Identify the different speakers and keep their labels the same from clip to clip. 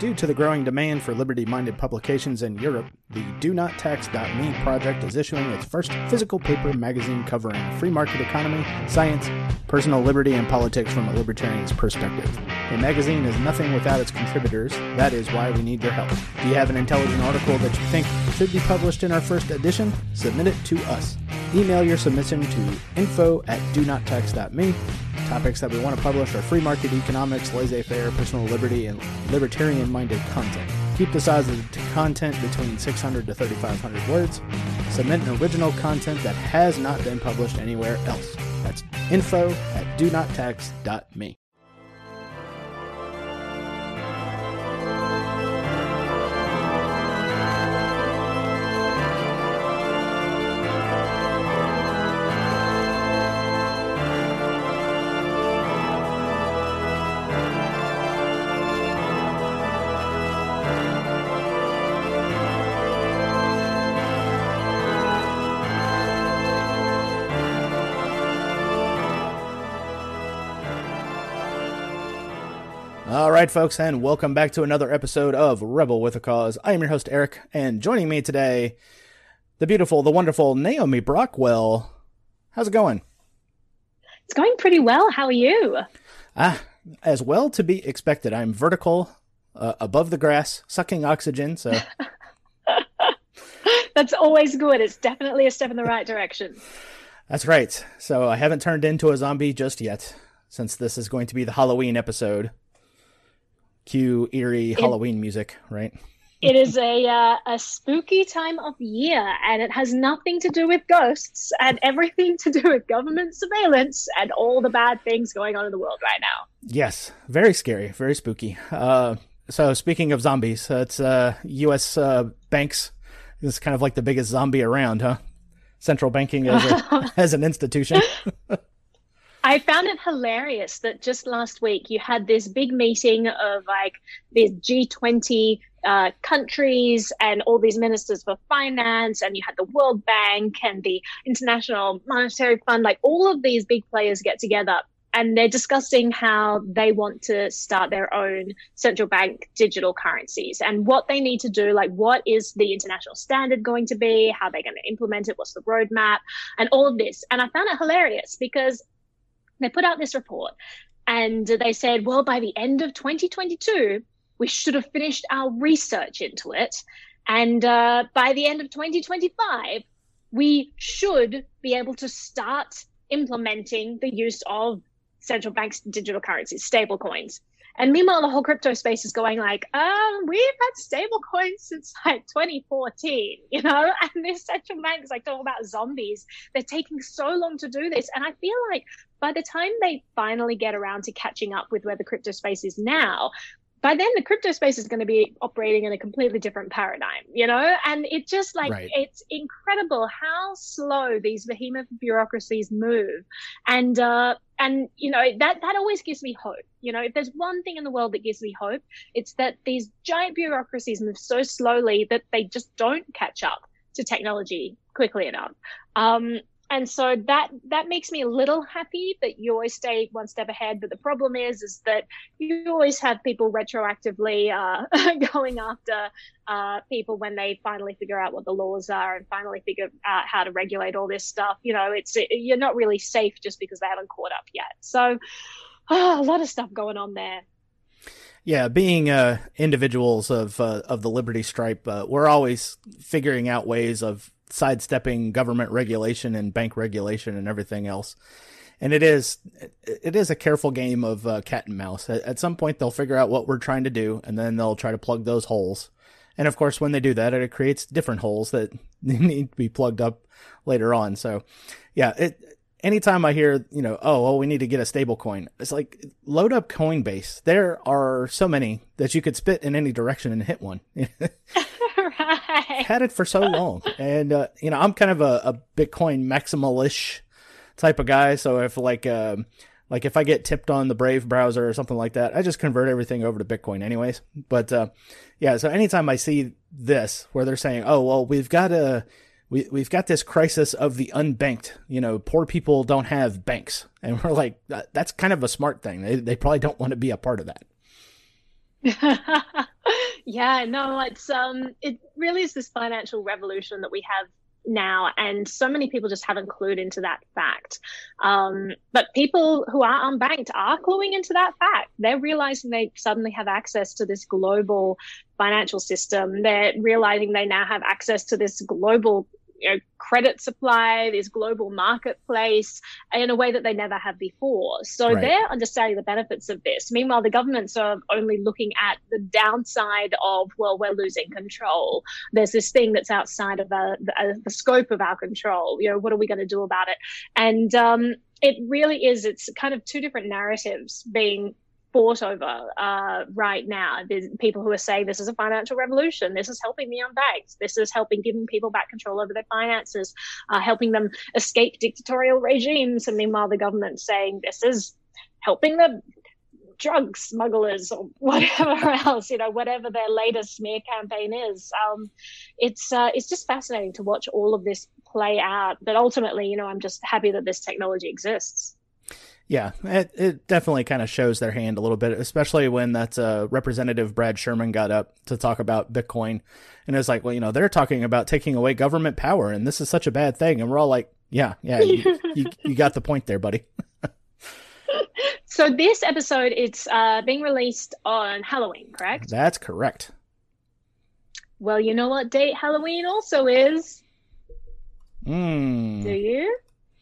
Speaker 1: Due to the growing demand for liberty minded publications in Europe, the Do Not Tax.me project is issuing its first physical paper magazine covering free market economy, science, personal liberty, and politics from a libertarian's perspective. A magazine is nothing without its contributors. That is why we need your help. Do you have an intelligent article that you think should be published in our first edition? Submit it to us. Email your submission to info at do not tax.me. Topics that we want to publish are free market economics, laissez faire, personal liberty, and libertarian minded content. Keep the size of the content between 600 to 3,500 words. Submit an original content that has not been published anywhere else. That's info at do not tax.me. right, folks, and welcome back to another episode of Rebel with a Cause. I am your host, Eric, and joining me today, the beautiful, the wonderful Naomi Brockwell. How's it going?
Speaker 2: It's going pretty well. How are you?
Speaker 1: Ah, as well to be expected. I'm vertical, uh, above the grass, sucking oxygen, so.
Speaker 2: That's always good. It's definitely a step in the right direction.
Speaker 1: That's right. So I haven't turned into a zombie just yet, since this is going to be the Halloween episode. Cue eerie it, Halloween music, right?
Speaker 2: it is a uh, a spooky time of year, and it has nothing to do with ghosts and everything to do with government surveillance and all the bad things going on in the world right now.
Speaker 1: Yes, very scary, very spooky. Uh, so speaking of zombies, it's uh, U.S. Uh, banks is kind of like the biggest zombie around, huh? Central banking as, a, as an institution.
Speaker 2: I found it hilarious that just last week you had this big meeting of like these G20 uh, countries and all these ministers for finance, and you had the World Bank and the International Monetary Fund, like all of these big players get together and they're discussing how they want to start their own central bank digital currencies and what they need to do like what is the international standard going to be how they're going to implement it what's the roadmap and all of this. And i found it hilarious because they put out this report and they said, well, by the end of 2022, we should have finished our research into it. And uh, by the end of 2025, we should be able to start implementing the use of central banks' digital currencies, stable coins. And meanwhile, the whole crypto space is going like, um, we've had stable coins since like 2014, you know, and this central bank is like talking about zombies. They're taking so long to do this. And I feel like by the time they finally get around to catching up with where the crypto space is now, by then the crypto space is going to be operating in a completely different paradigm, you know? And it just like, right. it's incredible how slow these behemoth bureaucracies move. And, uh, and, you know, that, that always gives me hope. You know, if there's one thing in the world that gives me hope, it's that these giant bureaucracies move so slowly that they just don't catch up to technology quickly enough. Um, and so that that makes me a little happy that you always stay one step ahead. But the problem is is that you always have people retroactively uh, going after uh, people when they finally figure out what the laws are and finally figure out how to regulate all this stuff. You know it's it, you're not really safe just because they haven't caught up yet. So oh, a lot of stuff going on there.
Speaker 1: Yeah, being uh, individuals of uh, of the Liberty Stripe, uh, we're always figuring out ways of sidestepping government regulation and bank regulation and everything else. And it is it is a careful game of uh, cat and mouse. At, at some point, they'll figure out what we're trying to do, and then they'll try to plug those holes. And of course, when they do that, it creates different holes that need to be plugged up later on. So, yeah, it anytime I hear, you know, oh, well, we need to get a stable coin, it's like load up Coinbase. There are so many that you could spit in any direction and hit one. Had it for so long. And, uh, you know, I'm kind of a, a Bitcoin maximalish type of guy. So if like, um, like if I get tipped on the Brave browser or something like that, I just convert everything over to Bitcoin anyways. But, uh, yeah, so anytime I see this where they're saying, oh, well, we've got to, we, we've got this crisis of the unbanked. You know, poor people don't have banks. And we're like, that, that's kind of a smart thing. They, they probably don't want to be a part of that.
Speaker 2: Yeah, no, it's um, it really is this financial revolution that we have now, and so many people just haven't clued into that fact. Um, but people who are unbanked are cluing into that fact. They're realizing they suddenly have access to this global financial system. They're realizing they now have access to this global you know, credit supply, this global marketplace in a way that they never have before. So right. they're understanding the benefits of this. Meanwhile, the governments are only looking at the downside of, well, we're losing control. There's this thing that's outside of uh, the, uh, the scope of our control. You know, what are we going to do about it? And um, it really is, it's kind of two different narratives being fought over uh, right now. There's people who are saying this is a financial revolution. This is helping the unbanked. This is helping giving people back control over their finances, uh, helping them escape dictatorial regimes. And meanwhile, the government's saying this is helping the drug smugglers or whatever else, you know, whatever their latest smear campaign is. Um, it's uh, it's just fascinating to watch all of this play out. But ultimately, you know, I'm just happy that this technology exists.
Speaker 1: Yeah, it, it definitely kind of shows their hand a little bit, especially when that uh, Representative Brad Sherman got up to talk about Bitcoin. And it's like, well, you know, they're talking about taking away government power, and this is such a bad thing. And we're all like, yeah, yeah, you, you, you got the point there, buddy.
Speaker 2: so this episode, it's uh, being released on Halloween, correct?
Speaker 1: That's correct.
Speaker 2: Well, you know what date Halloween also is?
Speaker 1: Mm.
Speaker 2: Do you?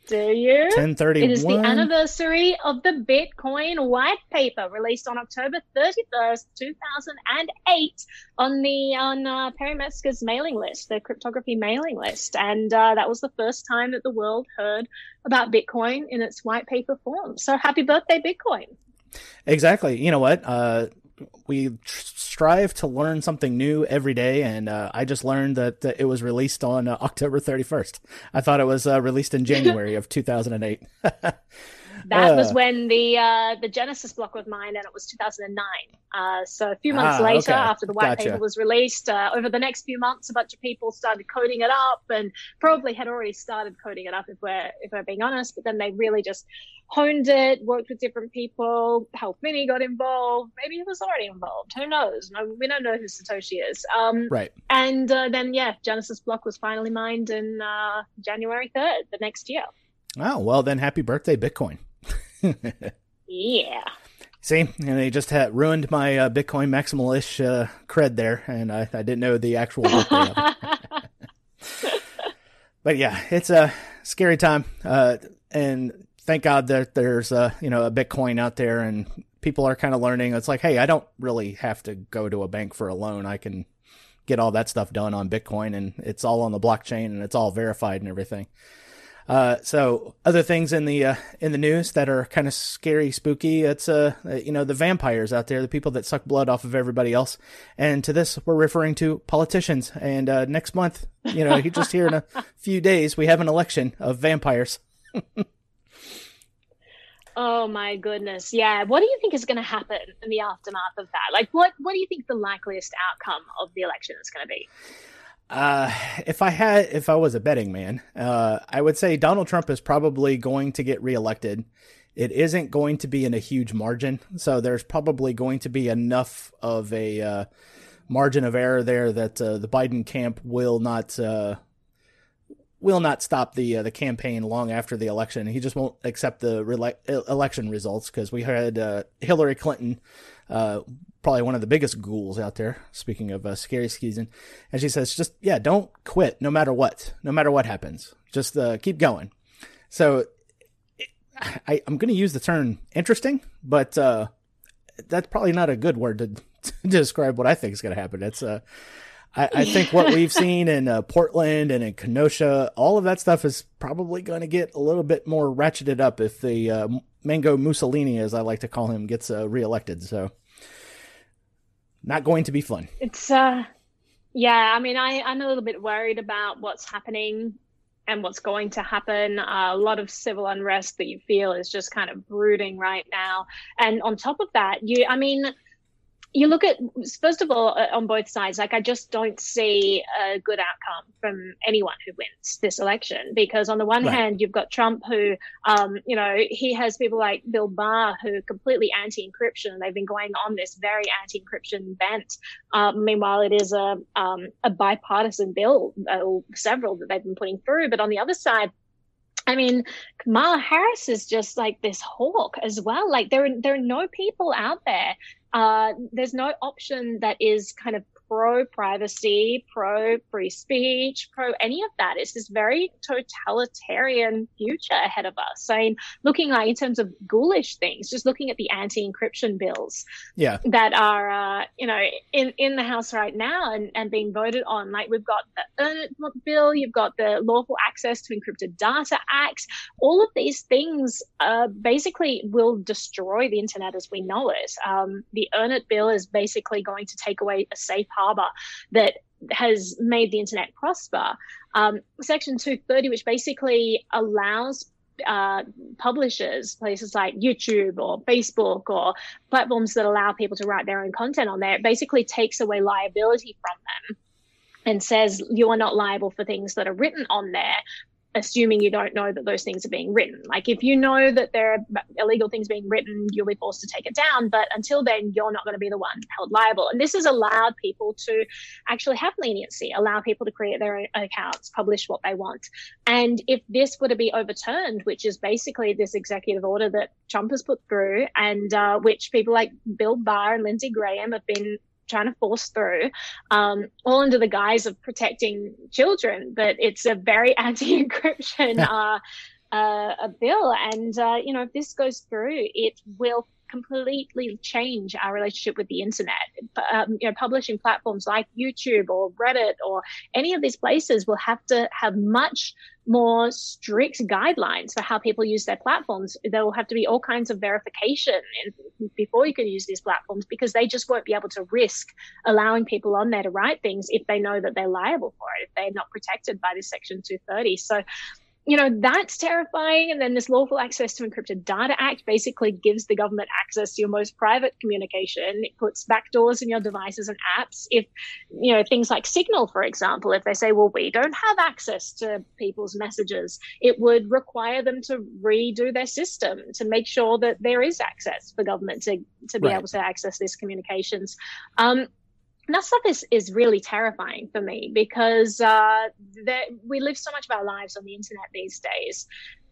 Speaker 2: Do you?
Speaker 1: 1031.
Speaker 2: It is the anniversary of the Bitcoin white paper released on October 31st, 2008 on the on uh, Perry Metzger's mailing list, the cryptography mailing list. And uh, that was the first time that the world heard about Bitcoin in its white paper form. So happy birthday, Bitcoin.
Speaker 1: Exactly. You know what? Uh, we strive to learn something new every day, and uh, I just learned that, that, it was released on uh, October 31st. I thought it was uh, released in January of 2008.
Speaker 2: that was uh. when the uh, the Genesis block was mined, and it was 2009. Uh, so a few months ah, later, okay. after the white gotcha. paper was released, over the next few months, a bunch of people started coding it up, and probably had already started coding it up if we're if we're being honest. But then they really just honed it, worked with different people. Hal Finney got involved. Maybe he was already involved. Who knows? No, we don't know who Satoshi is. Um,
Speaker 1: right.
Speaker 2: And uh, then, yeah, Genesis block was finally mined in uh, January 3rd, the next year.
Speaker 1: Oh, well, then happy birthday, Bitcoin.
Speaker 2: Yeah.
Speaker 1: See, and they just had ruined my uh, Bitcoin maximalish uh, cred there, and I, I didn't know the actual but yeah, it's a scary time. Uh, and thank God that there's a you know a Bitcoin out there and people are kind of learning. It's like, hey, I don't really have to go to a bank for a loan. I can get all that stuff done on Bitcoin, and it's all on the blockchain and it's all verified and everything. Uh, so other things in the uh, in the news that are kind of scary, spooky. It's uh, you know the vampires out there, the people that suck blood off of everybody else. And to this, we're referring to politicians. And uh, next month, you know, just here in a few days, we have an election of vampires.
Speaker 2: Oh my goodness. Yeah. What do you think is going to happen in the aftermath of that? Like, what, what do you think the likeliest outcome of the election is going to be?
Speaker 1: Uh, if I had, if I was a betting man, uh, I would say Donald Trump is probably going to get reelected. It isn't going to be in a huge margin, so there's probably going to be enough of a uh, margin of error there that uh, the Biden camp will not uh, will not stop the uh, the campaign long after the election. He just won't accept the re- election results because we had Hillary Clinton, uh, probably one of the biggest ghouls out there. Speaking of uh, scary season, and she says, "Just yeah, don't quit, no matter what, no matter what happens, just uh, keep going." So I, am going to use the term interesting, but uh, that's probably not a good word to, to describe what I think is going to happen. It's uh, I, I think what we've seen in uh, Portland and in Kenosha, all of that stuff is probably going to get a little bit more ratcheted up if the uh, Mango Mussolini, as I like to call him, gets uh, reelected. So, not going to be fun.
Speaker 2: It's uh, yeah. I mean, I I'm a little bit worried about what's happening and what's going to happen. Uh, a lot of civil unrest that you feel is just kind of brooding right now. And on top of that, you, I mean you look at first of all uh, on both sides like i just don't see a good outcome from anyone who wins this election because on the one right. hand you've got trump who um, you know he has people like bill barr who are completely anti-encryption. They've been going on this very anti-encryption bent. Um, meanwhile it is a, um, a bipartisan bill uh, several that they've been putting through. But on the other side I mean, Kamala Harris is just like this hawk as well. Like there, there are no people out there uh, there's no option that is kind of pro privacy, pro free speech, pro any of that. It's this very totalitarian future ahead of us. So, in looking like in terms of ghoulish things, just looking at the anti encryption bills
Speaker 1: yeah.
Speaker 2: that are, uh, you know, in, in the House right now and, and being voted on. Like we've got the Earn It bill, you've got the Lawful Access to Encrypted Data Act. All of these things uh, basically will destroy the internet as we know it. Um, the Earn It bill is basically going to take away a safe harbor that has made the internet prosper. Um, Section 230, which basically allows uh, publishers, places like YouTube or Facebook or platforms that allow people to write their own content on there, basically takes away liability from them and says you are not liable for things that are written on there assuming you don't know that those things are being written. Like if you know that there are illegal things being written, you'll be forced to take it down. But until then, you're not going to be the one held liable. And this has allowed people to actually have leniency, allow people to create their own accounts, publish what they want. And if this were to be overturned, which is basically this executive order that Trump has put through and uh, which people like Bill Barr and Lindsey Graham have been trying to force through, um, all under the guise of protecting children. But it's a very anti-encryption uh, uh, a bill, and uh, you know if this goes through, it will completely change our relationship with the internet. Um, you know, publishing platforms like YouTube or Reddit or any of these places will have to have much more strict guidelines for how people use their platforms. There will have to be all kinds of verification before you can use these platforms because they just won't be able to risk allowing people on there to write things if they know that they're liable for it, if they're not protected by this Section 230. So you know, that's terrifying. And then this Lawful Access to Encrypted Data Act basically gives the government access to your most private communication. It puts backdoors in your devices and apps. If, you know, things like Signal, for example, if they say, well, we don't have access to people's messages, it would require them to redo their system to make sure that there is access for government to, to be right. able to access these communications. Um, that stuff is, is really terrifying for me because uh, that we live so much of our lives on the internet these days,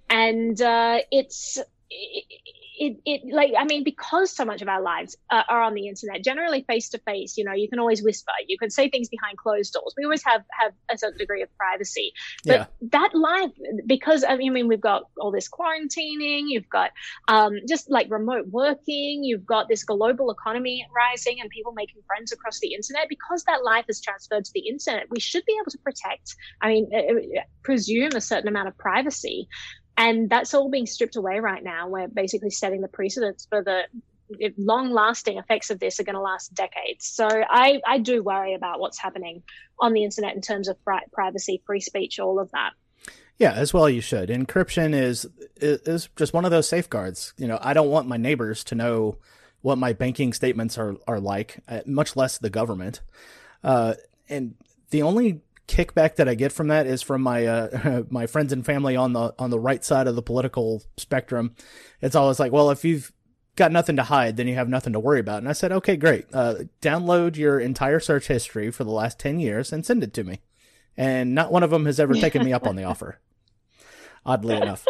Speaker 2: and uh, it's it, it, it like i mean because so much of our lives uh, are on the internet generally face to face you know you can always whisper you can say things behind closed doors. We always have have a certain degree of privacy. But yeah. that life because i mean we've got all this quarantining you've got um, just like remote working you've got this global economy rising and people making friends across the internet because that life is transferred to the internet we should be able to protect i mean uh, uh, presume a certain amount of privacy and that's all being stripped away right now. We're basically setting the precedents for the long lasting effects of this are going to last decades. So I, I do worry about what's happening on the internet in terms of privacy, free speech, all of that.
Speaker 1: Yeah, as well you should. Encryption is is just one of those safeguards. You know, I don't want my neighbors to know what my banking statements are are like, uh, much less the government. Uh, and the only kickback that I get from that is from my uh, my friends and family on the on the right side of the political spectrum. It's always like, well, if you've got nothing to hide, then you have nothing to worry about. And I said, okay, great. Uh, download your entire search history for the last ten years and send it to me. And not one of them has ever taken me up on the offer. Oddly enough.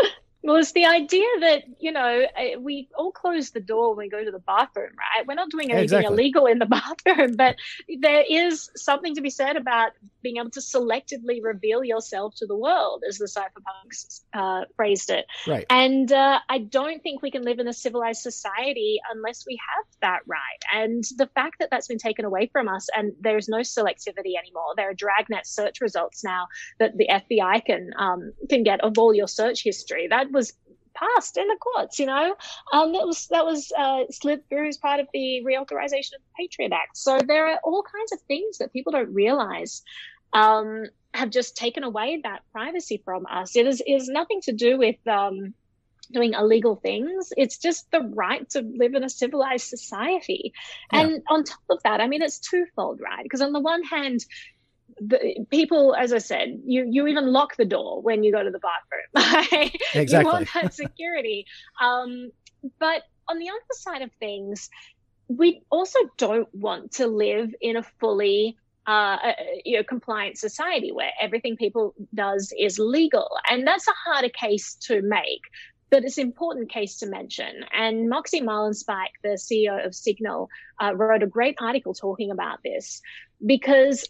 Speaker 2: Well, it's the idea that, you know, uh, we all close the door when we go to the bathroom, right? We're not doing anything exactly. illegal in the bathroom, but there is something to be said about being able to selectively reveal yourself to the world, as the cypherpunks uh, phrased it.
Speaker 1: Right.
Speaker 2: And uh, I don't think we can live in a civilized society unless we have that right. And the fact that that's been taken away from us and there's no selectivity anymore, there are dragnet search results now that the FBI can um, can get of all your search history. That was passed in the courts. You know, um, that was that was uh, slid through as part of the reauthorization of the Patriot Act. So there are all kinds of things that people don't realize um, have just taken away that privacy from us. It is is nothing to do with um, doing illegal things. It's just the right to live in a civilized society. Yeah. And on top of that, I mean, it's twofold, right? Because on the one hand, the people, as I said, you you even lock the door when you go to the bathroom.
Speaker 1: exactly.
Speaker 2: you want that security. um, but on the other side of things, we also don't want to live in a fully uh, you know, compliant society where everything people does is legal, and that's a harder case to make. But it's an important case to mention. And Moxie Marlinspike, the CEO of Signal, uh, wrote a great article talking about this because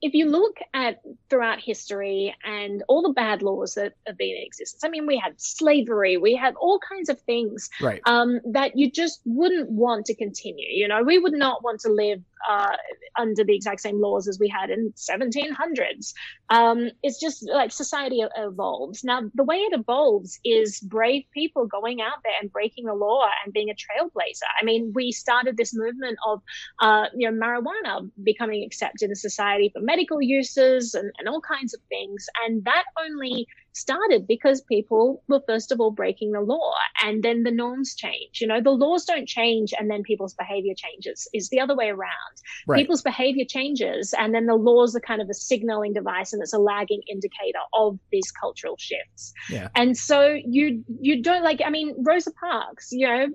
Speaker 2: if you look at throughout history and all the bad laws that have been in existence, I mean, we had slavery, we had all kinds of things
Speaker 1: right.
Speaker 2: um, that you just wouldn't want to continue. You know, we would not want to live uh, under the exact same laws as we had in 1700s. Um, it's just like society evolves. Now, the way it evolves is brave people going out there and breaking the law and being a trailblazer. I mean, we started this movement of, uh, you know, marijuana becoming accepted in society for medical uses and, and all kinds of things. And that only started because people were first of all breaking the law and then the norms change. You know, the laws don't change and then people's behavior changes. Is the other way around. Right. People's behavior changes and then the laws are kind of a signaling device and it's a lagging indicator of these cultural shifts.
Speaker 1: Yeah.
Speaker 2: And so you you don't like I mean Rosa Parks, you know,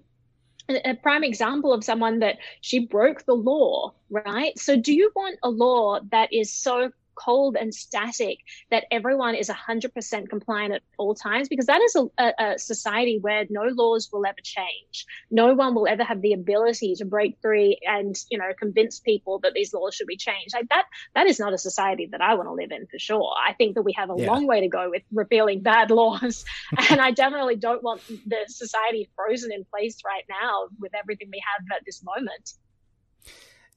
Speaker 2: a prime example of someone that she broke the law, right? So, do you want a law that is so cold and static that everyone is 100% compliant at all times because that is a, a, society where no laws will ever change. No one will ever have the ability to break free and you know convince people that these laws should be changed. Like that that is not a society that i want to live in for sure. I think that we have a yeah. long way to go with repealing bad laws. And i definitely don't want the society frozen in place right now with everything we have at this moment.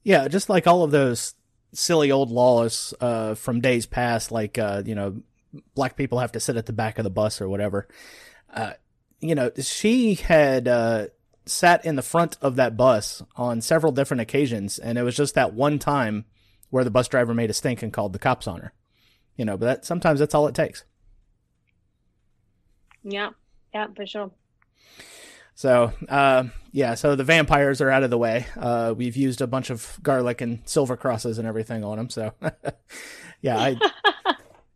Speaker 1: Yeah just like all of those silly old laws uh, from days past, like uh, you know, black people have to sit at the back of the bus or whatever. Uh, you know, she had uh, sat in the front of that bus on several different occasions, and it was just that one time where the bus driver made a stink and called the cops on her. You know, but that sometimes that's all it takes.
Speaker 2: Yeah, yeah, for sure.
Speaker 1: So, uh, yeah, so the vampires are out of the way. Uh, we've used a bunch of garlic and silver crosses and everything on them. So, yeah, I,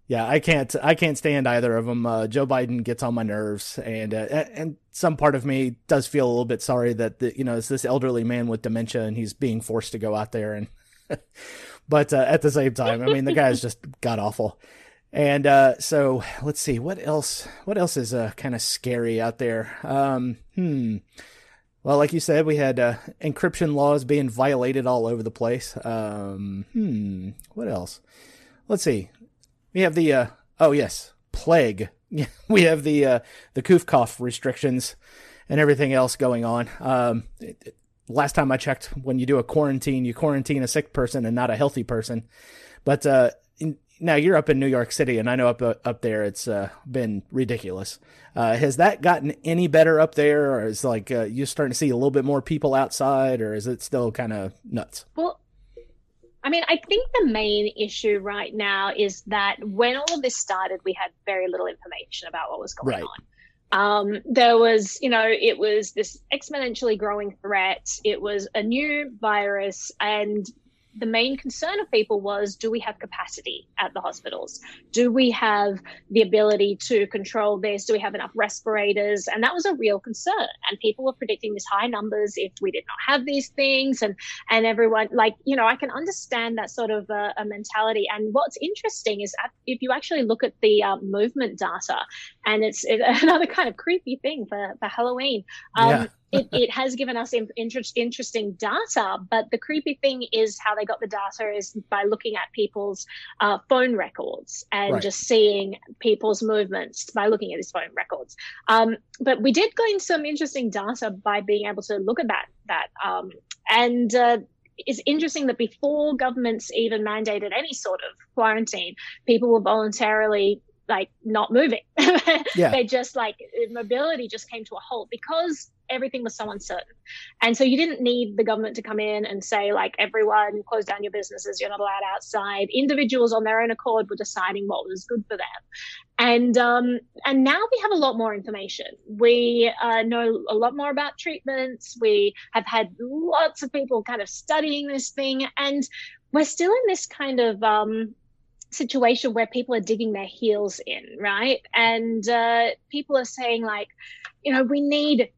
Speaker 1: yeah, I can't, I can't stand either of them. Uh, Joe Biden gets on my nerves, and uh, and some part of me does feel a little bit sorry that the, you know it's this elderly man with dementia and he's being forced to go out there and. but uh, at the same time, I mean, the guy's just god awful. And uh, so let's see what else. What else is uh, kind of scary out there? Um, hmm. Well, like you said, we had uh, encryption laws being violated all over the place. Um, hmm. What else? Let's see. We have the uh, oh yes, plague. we have the uh, the cough restrictions and everything else going on. Um, it, it, last time I checked, when you do a quarantine, you quarantine a sick person and not a healthy person. But uh, now you're up in New York City, and I know up uh, up there it's uh, been ridiculous. Uh, has that gotten any better up there, or is like uh, you starting to see a little bit more people outside, or is it still kind of nuts?
Speaker 2: Well, I mean, I think the main issue right now is that when all of this started, we had very little information about what was going right. on. Um, there was, you know, it was this exponentially growing threat. It was a new virus, and the main concern of people was do we have capacity at the hospitals? Do we have the ability to control this? Do we have enough respirators? And that was a real concern. And people were predicting these high numbers if we did not have these things. And, and everyone, like, you know, I can understand that sort of a, a mentality. And what's interesting is if you actually look at the uh, movement data, and it's it, another kind of creepy thing for, for Halloween. Um, yeah it, it has given us interest, interesting data, but the creepy thing is how they got the data is by looking at people's uh, phone records and right. just seeing people's movements by looking at these phone records. Um, but we did gain some interesting data by being able to look at that. That um, and uh, it's interesting that before governments even mandated any sort of quarantine, people were voluntarily like not moving.
Speaker 1: yeah.
Speaker 2: They just like mobility just came to a halt because everything was so uncertain. And so you didn't need the government to come in and say, like, everyone close down your businesses, you're not allowed outside. Individuals on their own accord were deciding what was good for them. And um, and now we have a lot more information. We uh, know a lot more about treatments. We have had lots of people kind of studying this thing, and we're still in this kind of um, situation where people are digging their heels in, right? And uh, people are saying like, you know, we need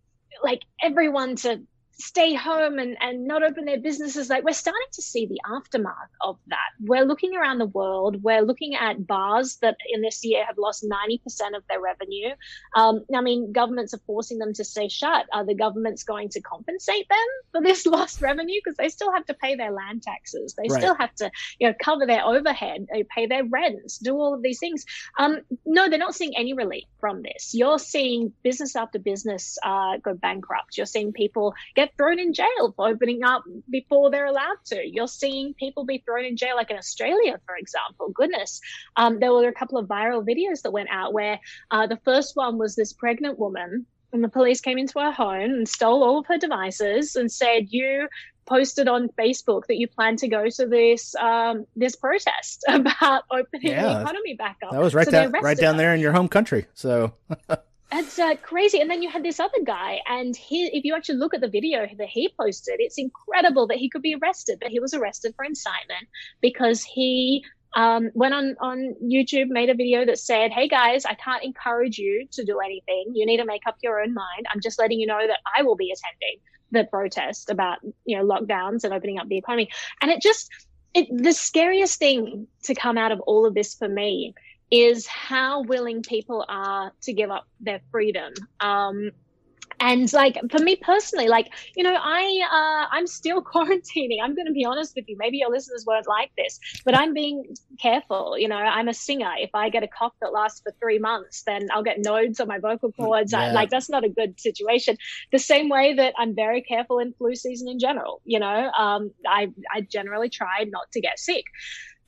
Speaker 2: like everyone to stay home and, and not open their businesses. Like we're starting to see the aftermath of that. We're looking around the world. We're looking at bars that in this year have lost 90% of their revenue. Um, I mean, governments are forcing them to stay shut. Are the governments going to compensate them for this lost revenue? Because they still have to pay their land taxes. They right. still have to, you know, cover their overhead, pay their rents, do all of these things. Um, no, they're not seeing any relief from this. You're seeing business after business uh, go bankrupt. You're seeing people get thrown in jail for opening up before they're allowed to. You're seeing people be thrown in jail, like in Australia, for example. Goodness, um, there were a couple of viral videos that went out where uh, the first one was this pregnant woman. And the police came into her home and stole all of her devices and said, "You posted on Facebook that you plan to go to this um, this protest about opening yeah, the economy back up."
Speaker 1: That was right so down right down there in your home country. So
Speaker 2: It's uh, crazy. And then you had this other guy, and he, if you actually look at the video that he posted, it's incredible that he could be arrested, but he was arrested for incitement because he um, went on, on YouTube, made a video that said, Hey guys, I can't encourage you to do anything. You need to make up your own mind. I'm just letting you know that I will be attending the protest about, you know, lockdowns and opening up the economy. And it just, it, the scariest thing to come out of all of this for me is how willing people are to give up their freedom. Um, and like for me personally, like you know, I uh, I'm still quarantining. I'm going to be honest with you. Maybe your listeners won't like this, but I'm being careful. You know, I'm a singer. If I get a cough that lasts for three months, then I'll get nodes on my vocal cords. Yeah. I, like that's not a good situation. The same way that I'm very careful in flu season in general. You know, um, I I generally try not to get sick.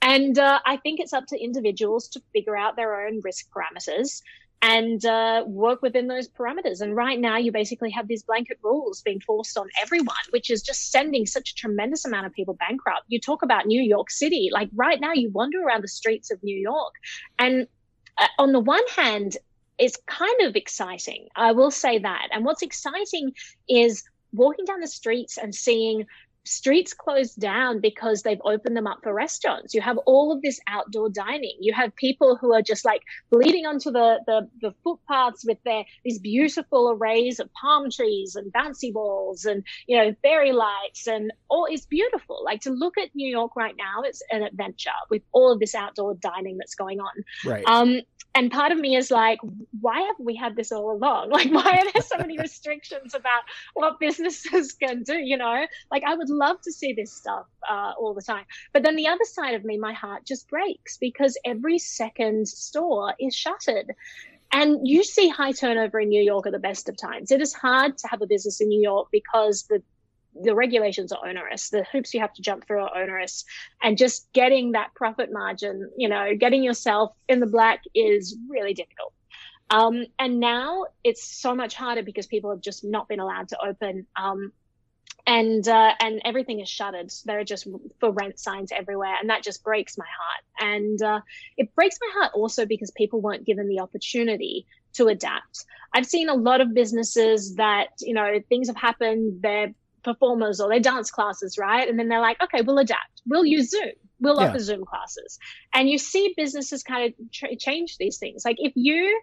Speaker 2: And uh, I think it's up to individuals to figure out their own risk parameters and uh, work within those parameters. And right now, you basically have these blanket rules being forced on everyone, which is just sending such a tremendous amount of people bankrupt. You talk about New York City, like right now, you wander around the streets of New York, and uh, on the one hand, it's kind of exciting. I will say that. And what's exciting is walking down the streets and seeing streets closed down because they've opened them up for restaurants. You have all of this outdoor dining. You have people who are just like bleeding onto the, the, the footpaths with their these beautiful arrays of palm trees and bouncy balls and you know fairy lights and all it's beautiful. Like to look at New York right now, it's an adventure with all of this outdoor dining that's going on.
Speaker 1: Right.
Speaker 2: Um, and part of me is like, why have we had this all along? Like, why are there so many restrictions about what businesses can do? You know, like I would love to see this stuff uh, all the time. But then the other side of me, my heart just breaks because every second store is shuttered. And you see high turnover in New York at the best of times. It is hard to have a business in New York because the the regulations are onerous. The hoops you have to jump through are onerous. And just getting that profit margin, you know, getting yourself in the black is really difficult. Um, and now it's so much harder because people have just not been allowed to open. Um, and uh, and everything is shuttered. There are just for rent signs everywhere, and that just breaks my heart. And uh, it breaks my heart also because people weren't given the opportunity to adapt. I've seen a lot of businesses that you know things have happened. Their performers or their dance classes, right? And then they're like, okay, we'll adapt. We'll use Zoom. We'll yeah. offer Zoom classes. And you see businesses kind of tra- change these things. Like if you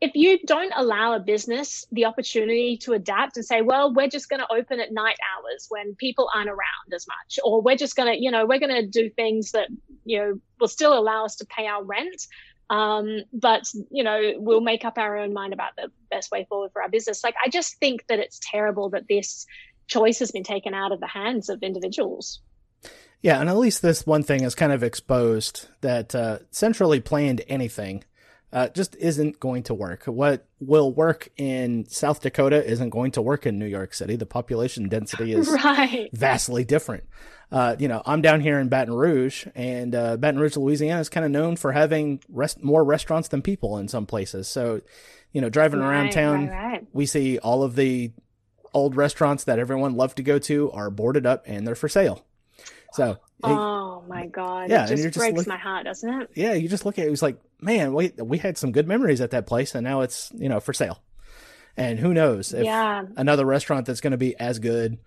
Speaker 2: if you don't allow a business the opportunity to adapt and say, well, we're just going to open at night hours when people aren't around as much, or we're just going to, you know, we're going to do things that, you know, will still allow us to pay our rent. Um, but, you know, we'll make up our own mind about the best way forward for our business. Like, I just think that it's terrible that this choice has been taken out of the hands of individuals.
Speaker 1: Yeah, and at least this one thing is kind of exposed that uh, centrally planned anything uh, just isn't going to work. What will work in South Dakota isn't going to work in New York City. The population density is
Speaker 2: right.
Speaker 1: vastly different. Uh, you know, I'm down here in Baton Rouge, and uh, Baton Rouge, Louisiana, is kind of known for having rest- more restaurants than people in some places. So, you know, driving
Speaker 2: Right,
Speaker 1: around town,
Speaker 2: right, right.
Speaker 1: we see all of the old restaurants that everyone loved to go to are boarded up and they're for sale. So,
Speaker 2: Oh my god!
Speaker 1: Yeah,
Speaker 2: it just
Speaker 1: just
Speaker 2: breaks
Speaker 1: look-
Speaker 2: my heart, doesn't it?
Speaker 1: yeah, you just look at it, it was like, man, we we had some good memories at that place, and now it's you know for sale. And who knows if
Speaker 2: yeah,
Speaker 1: another restaurant that's going to be as good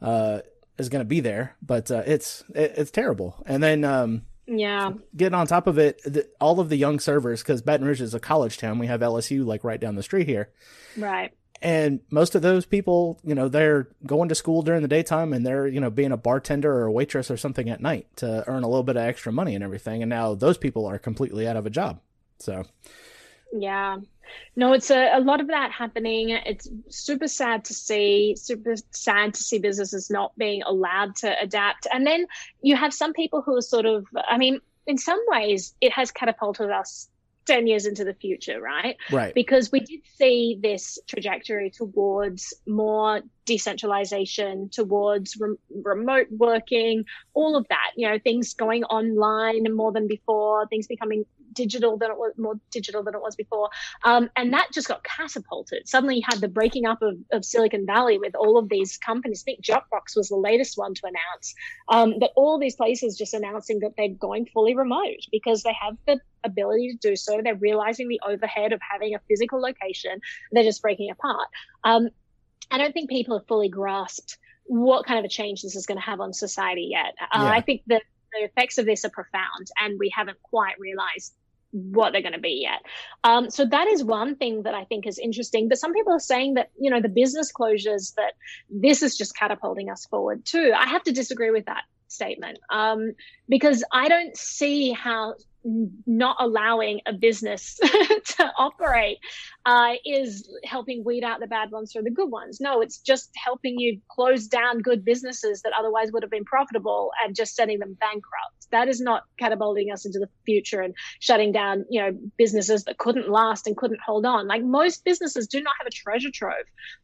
Speaker 1: uh, is going to be there? But uh, it's it, it's terrible. And then um,
Speaker 2: yeah,
Speaker 1: getting on top of it, the, all of the young servers, because Baton Rouge is a college town, we have LSU like right down the street here.
Speaker 2: right.
Speaker 1: And most of those people, you know, they're going to school during the daytime and they're, you know, being a bartender or a waitress or something at night to earn a little bit of extra money and everything. And now those people are completely out of a job. So,
Speaker 2: Yeah. No, it's a, a lot of that happening. It's super sad to see, super sad to see businesses not being allowed to adapt. And then you have some people who are sort of, I mean, in some ways, it has catapulted us 10 years into the future, right?
Speaker 1: right.
Speaker 2: because we did see this trajectory towards more decentralization, towards rem- remote working, all of that. You know, things going online more than before, things becoming digital than it was more digital than it was before, um, and that just got catapulted. Suddenly, you had the breaking up of, of Silicon Valley with all of these companies. I think Dropbox was the latest one to announce um, that all these places just announcing that they're going fully remote because they have the ability to do so. They're realizing the overhead of having a physical location. They're just breaking apart. Um, I don't think people have fully grasped what kind of a change this is going to have on society yet. Uh,
Speaker 1: Yeah.
Speaker 2: I think that the effects of this are profound, and we haven't quite realized what they're going to be yet. Um, so that is one thing that I think is interesting. But some people are saying that you know the business closures that this is just catapulting us forward too. I have to disagree with that statement um, because I don't see how not allowing a business to operate uh, is helping weed out the bad ones from the good ones. No, it's just helping you close down good businesses that otherwise would have been profitable and just setting them bankrupt. That is not catapulting us into the future and shutting down, you know, businesses that couldn't last and couldn't hold on. Like most businesses do not have a treasure trove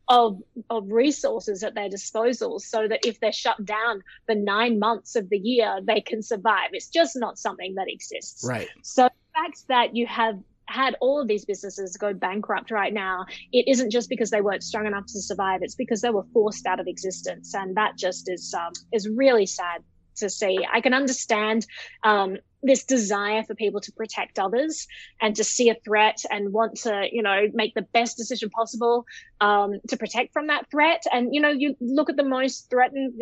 Speaker 2: of of resources at their disposal so that if they're shut down for nine months of the year, they can survive. It's just not something that exists.
Speaker 1: Right.
Speaker 2: So the fact that you have had all of these businesses go bankrupt right now, it isn't just because they weren't strong enough to survive. It's because they were forced out of existence, and that just is um, is really sad to see. I can understand um, this desire for people to protect others and to see a threat and want to, you know, make the best decision possible um, to protect from that threat. And you know, you look at the most threatened.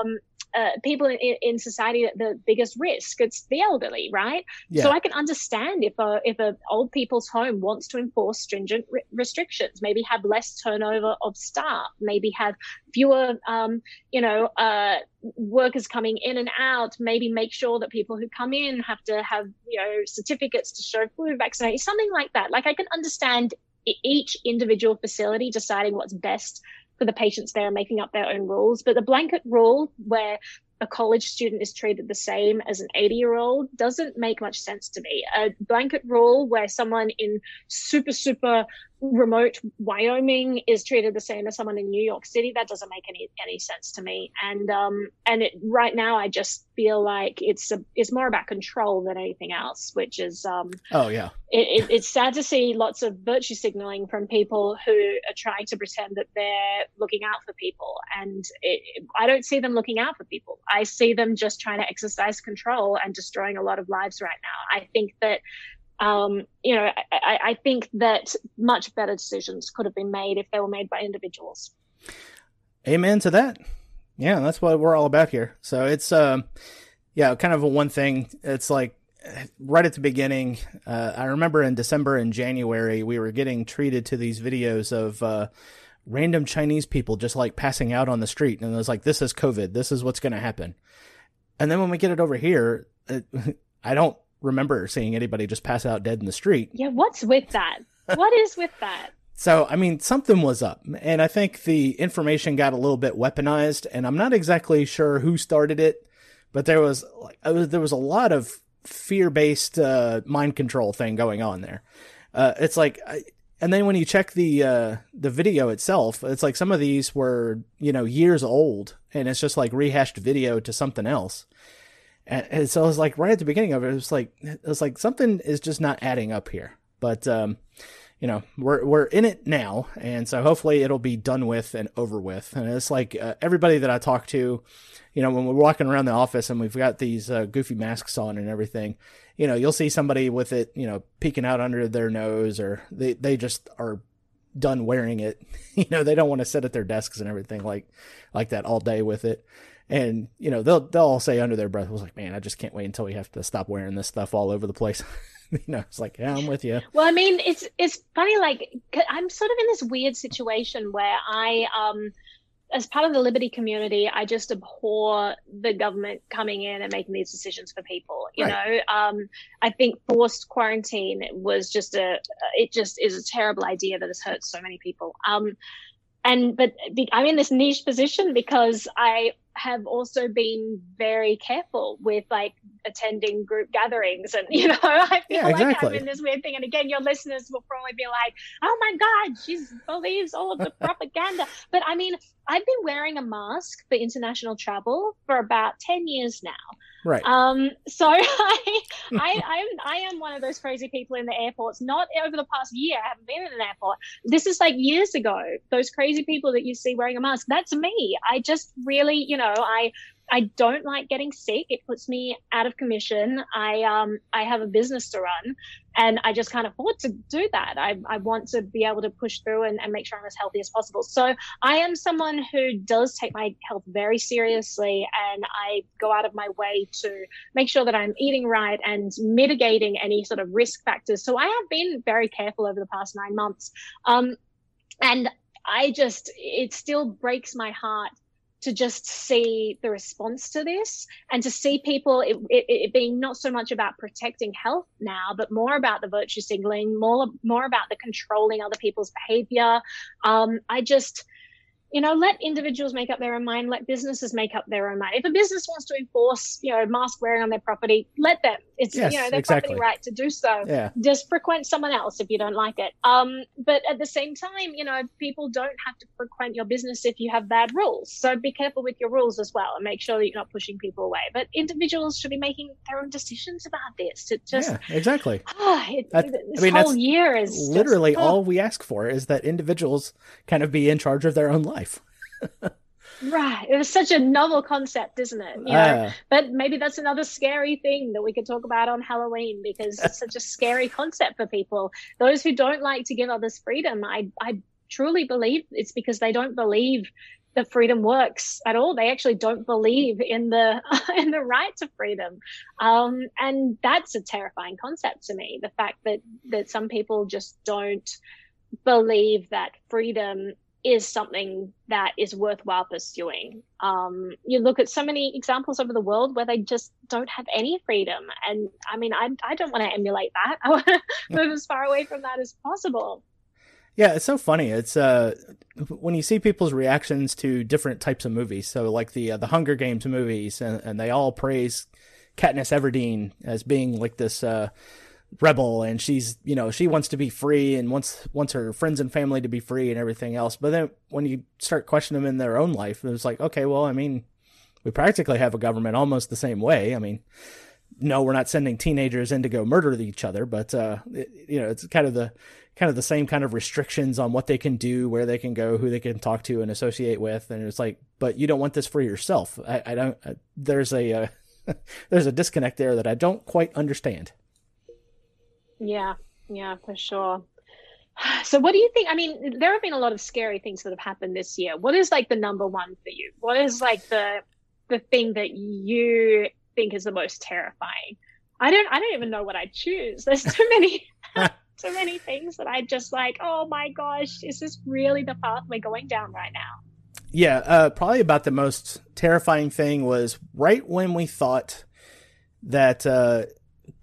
Speaker 2: Um, uh, people in, in society at the biggest risk. It's the elderly, right?
Speaker 1: Yeah.
Speaker 2: So I can understand if a if a old people's home wants to enforce stringent re- restrictions, maybe have less turnover of staff, maybe have fewer, um, you know, uh, workers coming in and out. Maybe make sure that people who come in have to have you know certificates to show flu vaccination, something like that. Like I can understand each individual facility deciding what's best for the patients there making up their own rules. But the blanket rule where a college student is treated the same as an 80 year old doesn't make much sense to me. A blanket rule where someone in super, super remote Wyoming is treated the same as someone in New York City, that doesn't make any, any sense to me. And, um, and it, right now I just feel like it's a, it's more about control than anything else, which is, um,
Speaker 1: Oh yeah.
Speaker 2: it, it, it's sad to see lots of virtue signaling from people who are trying to pretend that they're looking out for people. And it, I don't see them looking out for people. I see them just trying to exercise control and destroying a lot of lives right now. I think that, um, you know, I, I think that much better decisions could have been made if they were made by individuals.
Speaker 1: Amen to that. Yeah, that's what we're all about here. So it's um yeah, kind of a one thing. It's like right at the beginning, uh, I remember in December and January we were getting treated to these videos of uh random Chinese people just like passing out on the street and it was like this is COVID. This is what's going to happen. And then when we get it over here, it, I don't remember seeing anybody just pass out dead in the street.
Speaker 2: Yeah, what's with that? what is with that?
Speaker 1: So, I mean, something was up. And I think the information got a little bit weaponized. And I'm not exactly sure who started it, but there was like, there was a lot of fear based uh, mind control thing going on there. Uh, it's like, and then when you check the uh, the video itself, it's like some of these were you know years old, and it's just like rehashed video to something else. And, and so it was like right at the beginning of it, it was like it was like something is just not adding up here. But um, you know we're we're in it now, and so hopefully it'll be done with and over with. And it's like uh, everybody that I talk to, you know, when we're walking around the office and we've got these uh, goofy masks on and everything, you know, you'll see somebody with it, you know, peeking out under their nose, or they they just are done wearing it. you know, they don't want to sit at their desks and everything like like that all day with it. And you know, they'll they'll all say under their breath, "Was like, man, I just can't wait until we have to stop wearing this stuff all over the place." you know, it's like, yeah, I'm with you.
Speaker 2: Well, I mean, it's it's funny. Like, I'm sort of in this weird situation where I um as part of the liberty community, I just abhor the government coming in and making these decisions for people. You right. know, um, I think forced quarantine was just a, it just is a terrible idea that has hurt so many people. Um, and but I'm in this niche position because I have also been very careful with like attending group gatherings and you know i feel yeah, exactly. like i'm in this weird thing and again your listeners will probably be like oh my god she believes all of the propaganda but i mean i've been wearing a mask for international travel for about 10 years now
Speaker 1: Right.
Speaker 2: Um, so I, I, I'm, I am one of those crazy people in the airports. Not over the past year. I haven't been in an airport. This is like years ago. Those crazy people that you see wearing a mask. That's me. I just really, you know, I I don't like getting sick. It puts me out of commission. I um I have a business to run and I just can't afford to do that. I, I want to be able to push through and, and make sure I'm as healthy as possible. So I am someone who does take my health very seriously and I go out of my way to make sure that I'm eating right and mitigating any sort of risk factors. So I have been very careful over the past nine months. Um, and I just, it still breaks my heart to just see the response to this and to see people it, it, it, being not so much about protecting health now but more about the virtue signaling more more about the controlling other people's behavior. Um, i just you know, let individuals make up their own mind, let businesses make up their own mind. If a business wants to enforce, you know, mask wearing on their property, let them. It's yes, you know their exactly. property right to do so.
Speaker 1: Yeah.
Speaker 2: Just frequent someone else if you don't like it. Um, but at the same time, you know, people don't have to frequent your business if you have bad rules. So be careful with your rules as well and make sure that you're not pushing people away. But individuals should be making their own decisions about this. To just
Speaker 1: yeah, exactly.
Speaker 2: Oh, it, that, this I mean, whole year is
Speaker 1: literally just, oh. all we ask for is that individuals kind of be in charge of their own life.
Speaker 2: right. It was such a novel concept, isn't it? You know? Uh, but maybe that's another scary thing that we could talk about on Halloween because it's such a scary concept for people. Those who don't like to give others freedom, I, I truly believe it's because they don't believe that freedom works at all. They actually don't believe in the in the right to freedom, um, and that's a terrifying concept to me. The fact that that some people just don't believe that freedom is something that is worthwhile pursuing. Um, you look at so many examples over the world where they just don't have any freedom. And I mean, I, I don't want to emulate that. I want to move as far away from that as possible.
Speaker 1: Yeah, it's so funny. It's uh, when you see people's reactions to different types of movies. So, like the uh, the Hunger Games movies, and, and they all praise Katniss Everdeen as being like this uh, rebel and she's you know she wants to be free and wants wants her friends and family to be free and everything else. But then when you start questioning them in their own life it's like okay well i mean we practically have a government almost the same way. I mean no we're not sending teenagers in to go murder each other but uh it, you know it's kind of the kind of the same kind of restrictions on what they can do where they can go who they can talk to and associate with. And it's like but you don't want this for yourself. I, I don't I, there's a uh, there's a disconnect there that i don't quite understand
Speaker 2: yeah, yeah, for sure. So, what do you think? I mean, there have been a lot of scary things that have happened this year. What is like the number one for you? What is like the the thing that you think is the most terrifying? I don't. I don't even know what I choose. There's too many. too many things that I just like. Oh my gosh, is this really the path we're going down right now?
Speaker 1: Yeah, uh, probably about the most terrifying thing was right when we thought that uh,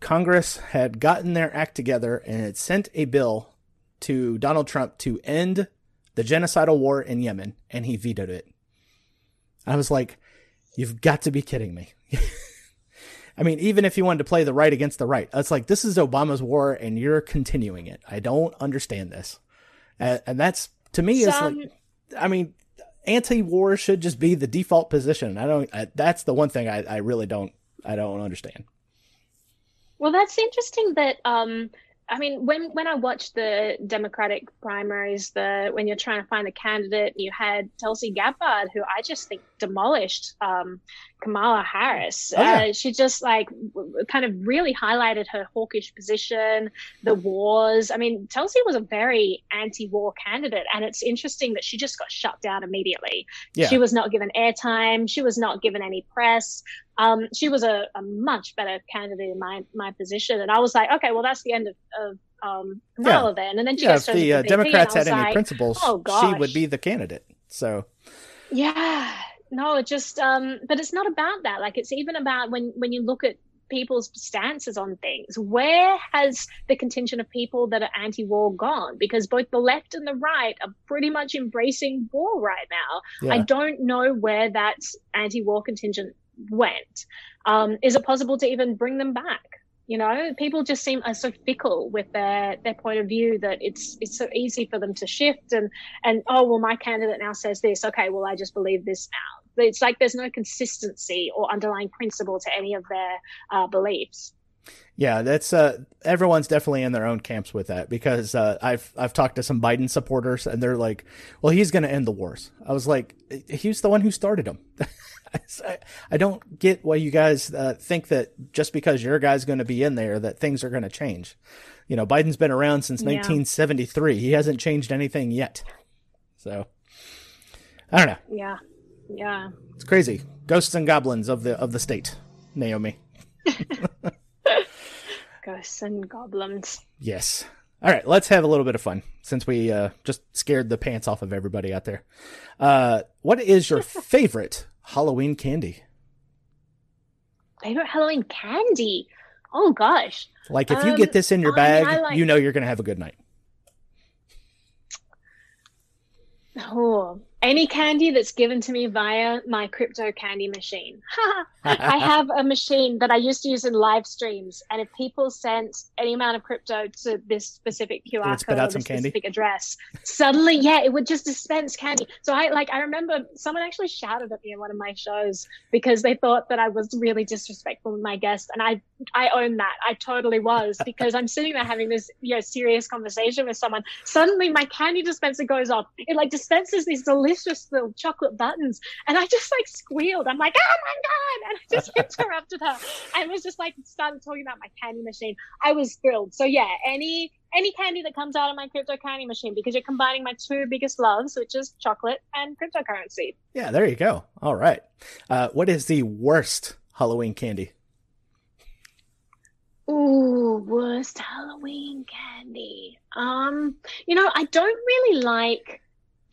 Speaker 1: Congress had gotten their act together and had sent a bill to Donald Trump to end the genocidal war in Yemen, and he vetoed it. I was like, you've got to be kidding me. I mean, even if you wanted to play the right against the right, it's like this is Obama's war, and you're continuing it. I don't understand this, and, and that's to me is like, I mean, anti-war should just be the default position. I don't. I, that's the one thing I, I really don't. I don't understand.
Speaker 2: Well, that's interesting that um, I mean, when when I watched the Democratic primaries, the when you're trying to find the candidate, you had Tulsi Gabbard, who I just think demolished um, Kamala Harris. Oh, yeah. uh, she just like w- kind of really highlighted her hawkish position, the wars. I mean, Tulsi was a very anti-war candidate, and it's interesting that she just got shut down immediately. Yeah. She was not given airtime. She was not given any press. Um, she was a, a, much better candidate in my my position, and I was like, okay, well, that's the end of, of um, Kamala yeah. then. And then she
Speaker 1: yeah, if the uh, Democrats had any like, principles, oh, she would be the candidate. So,
Speaker 2: yeah, no, it just um, but it's not about that. Like, it's even about when when you look at people's stances on things. Where has the contingent of people that are anti-war gone? Because both the left and the right are pretty much embracing war right now. Yeah. I don't know where that anti-war contingent went. Um, is it possible to even bring them back? You know, people just seem are so fickle with their their point of view that it's it's so easy for them to shift and and oh well, my candidate now says this. Okay, well I just believe this now. It's like there's no consistency or underlying principle to any of their uh, beliefs.
Speaker 1: Yeah, that's uh, everyone's definitely in their own camps with that because uh, I've I've talked to some Biden supporters and they're like, "Well, he's going to end the wars." I was like, "He's the one who started them." I don't get why you guys uh, think that just because your guy's going to be in there that things are going to change. You know, Biden's been around since yeah. 1973. He hasn't changed anything yet. So, I don't know.
Speaker 2: Yeah, yeah.
Speaker 1: It's crazy. Ghosts and goblins of the of the state, Naomi.
Speaker 2: Ghosts and goblins.
Speaker 1: Yes. All right, let's have a little bit of fun since we uh, just scared the pants off of everybody out there. Uh, what is your favorite Halloween candy?
Speaker 2: Favorite Halloween candy? Oh gosh.
Speaker 1: Like if you get um, this in your bag, I mean, like... you know you're going to have a good night.
Speaker 2: Oh, any candy that's given to me via my crypto candy machine. I have a machine that I used to use in live streams, and if people sent any amount of crypto to this specific QR code or this specific address, suddenly, yeah, it would just dispense candy. So I like I remember someone actually shouted at me in one of my shows because they thought that I was really disrespectful with my guest, and I I own that. I totally was because I'm sitting there having this you know serious conversation with someone. Suddenly, my candy dispenser goes off. It like dispenses these delicious delicious little chocolate buttons. And I just like squealed. I'm like, oh my God. And I just interrupted her and was just like started talking about my candy machine. I was thrilled. So yeah, any any candy that comes out of my crypto candy machine because you're combining my two biggest loves, which is chocolate and cryptocurrency.
Speaker 1: Yeah, there you go. All right. Uh, what is the worst Halloween candy?
Speaker 2: Ooh, worst Halloween candy. Um, you know, I don't really like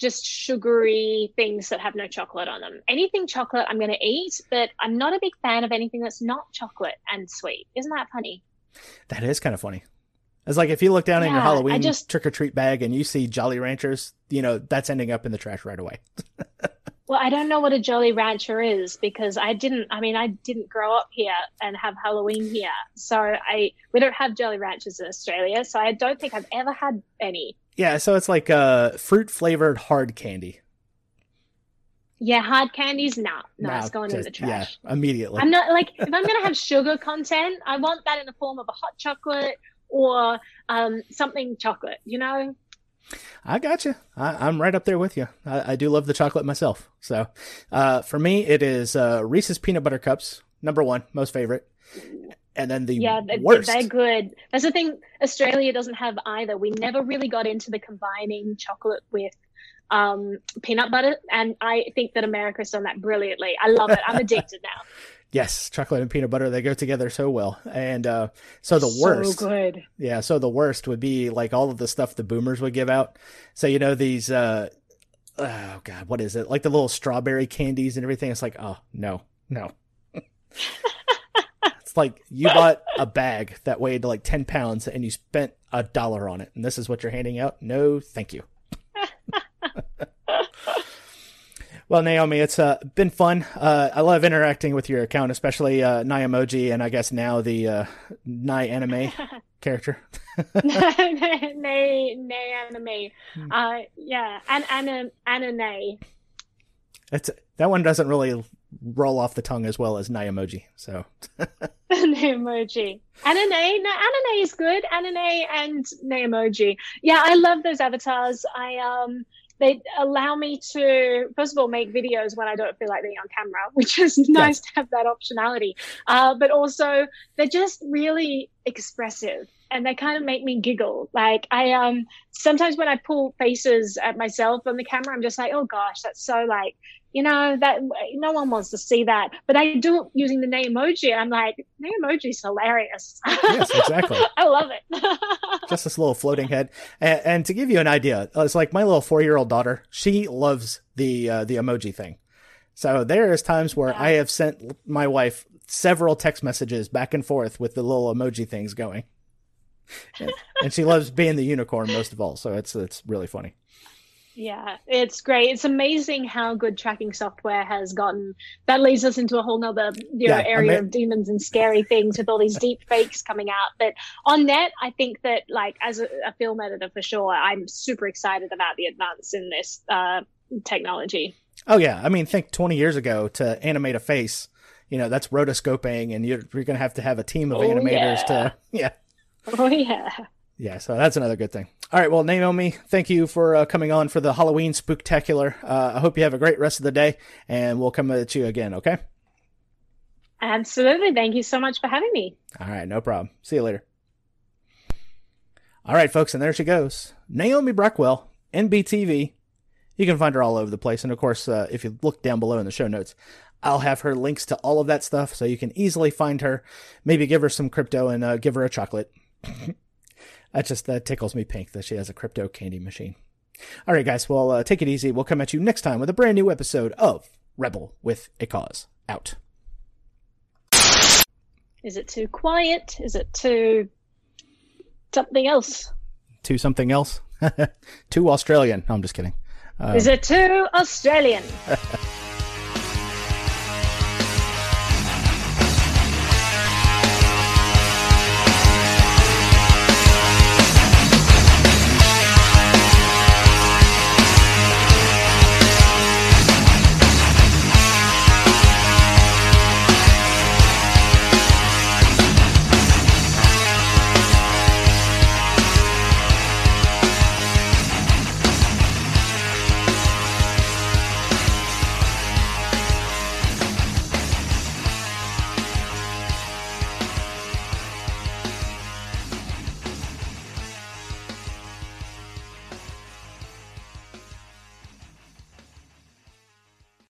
Speaker 2: just sugary things that have no chocolate on them. Anything chocolate I'm going to eat, but I'm not a big fan of anything that's not chocolate and sweet. Isn't that funny?
Speaker 1: That is kind of funny. It's like if you look down yeah, in your Halloween just, trick or treat bag and you see Jolly Ranchers, you know, that's ending up in the trash right away.
Speaker 2: well, I don't know what a Jolly Rancher is because I didn't, I mean, I didn't grow up here and have Halloween here. So I, we don't have Jolly Ranchers in Australia. So I don't think I've ever had any.
Speaker 1: Yeah, so it's like uh, fruit flavored hard candy.
Speaker 2: Yeah, hard candies, no, no, it's going just, in the trash.
Speaker 1: Yeah, immediately.
Speaker 2: I'm not like if I'm gonna have sugar content, I want that in the form of a hot chocolate or um, something chocolate. You know.
Speaker 1: I got you. I, am right up there with you. I, I, do love the chocolate myself. So, uh, for me, it is uh, Reese's peanut butter cups, number one, most favorite and then the yeah worst.
Speaker 2: they're good that's the thing australia doesn't have either we never really got into the combining chocolate with um, peanut butter and i think that america's done that brilliantly i love it i'm addicted now
Speaker 1: yes chocolate and peanut butter they go together so well and uh, so the so worst
Speaker 2: good
Speaker 1: yeah so the worst would be like all of the stuff the boomers would give out so you know these uh, oh god what is it like the little strawberry candies and everything it's like oh no no It's like you bought a bag that weighed like 10 pounds and you spent a dollar on it. And this is what you're handing out? No, thank you. Well, Naomi, it's uh, been fun. Uh, I love interacting with your account, especially uh, Naomoji, and I guess now the uh, Nye anime character.
Speaker 2: nay, nay, anime. Hmm. Uh, yeah, and and anime.
Speaker 1: It's that one doesn't really roll off the tongue as well as Naomoji. So
Speaker 2: Naomoji. Anime, no, anime is good. Anime and Naomoji. Yeah, I love those avatars. I um they allow me to first of all make videos when I don't feel like being on camera, which is nice to have that optionality. Uh, but also they're just really expressive and they kind of make me giggle. Like I um sometimes when I pull faces at myself on the camera, I'm just like, oh gosh, that's so like you know that no one wants to see that. But i do it using the name emoji i'm like name emoji is hilarious.
Speaker 1: Yes exactly.
Speaker 2: I love it.
Speaker 1: Just this little floating head. And, and, to give you an idea it's like my little four-year-old daughter she loves the uh, the emoji thing. So there's times where yeah. i have sent my wife several text messages back and forth with the little emoji things going and, and she loves being the unicorn most of all so it's it's really funny
Speaker 2: yeah, it's great. It's amazing how good tracking software has gotten. That leads us into a whole nother you know, yeah, area I mean... of demons and scary things with all these deep fakes coming out. But on net, I think that like as a, a film editor for sure, I'm super excited about the advance in this uh, technology.
Speaker 1: Oh yeah, I mean, think 20 years ago to animate a face, you know, that's rotoscoping, and you're, you're going to have to have a team of oh, animators yeah. to yeah.
Speaker 2: Oh yeah.
Speaker 1: Yeah, so that's another good thing. All right, well, Naomi, thank you for uh, coming on for the Halloween Spooktacular. Uh, I hope you have a great rest of the day, and we'll come at you again, okay?
Speaker 2: Absolutely. Thank you so much for having me.
Speaker 1: All right, no problem. See you later. All right, folks, and there she goes. Naomi Brockwell, NBTV. You can find her all over the place. And of course, uh, if you look down below in the show notes, I'll have her links to all of that stuff so you can easily find her. Maybe give her some crypto and uh, give her a chocolate. That just that tickles me pink that she has a crypto candy machine. All right, guys. Well, uh, take it easy. We'll come at you next time with a brand new episode of Rebel with a Cause. Out.
Speaker 2: Is it too quiet? Is it too something else?
Speaker 1: Too something else? too Australian. No, I'm just kidding.
Speaker 2: Um, Is it too Australian?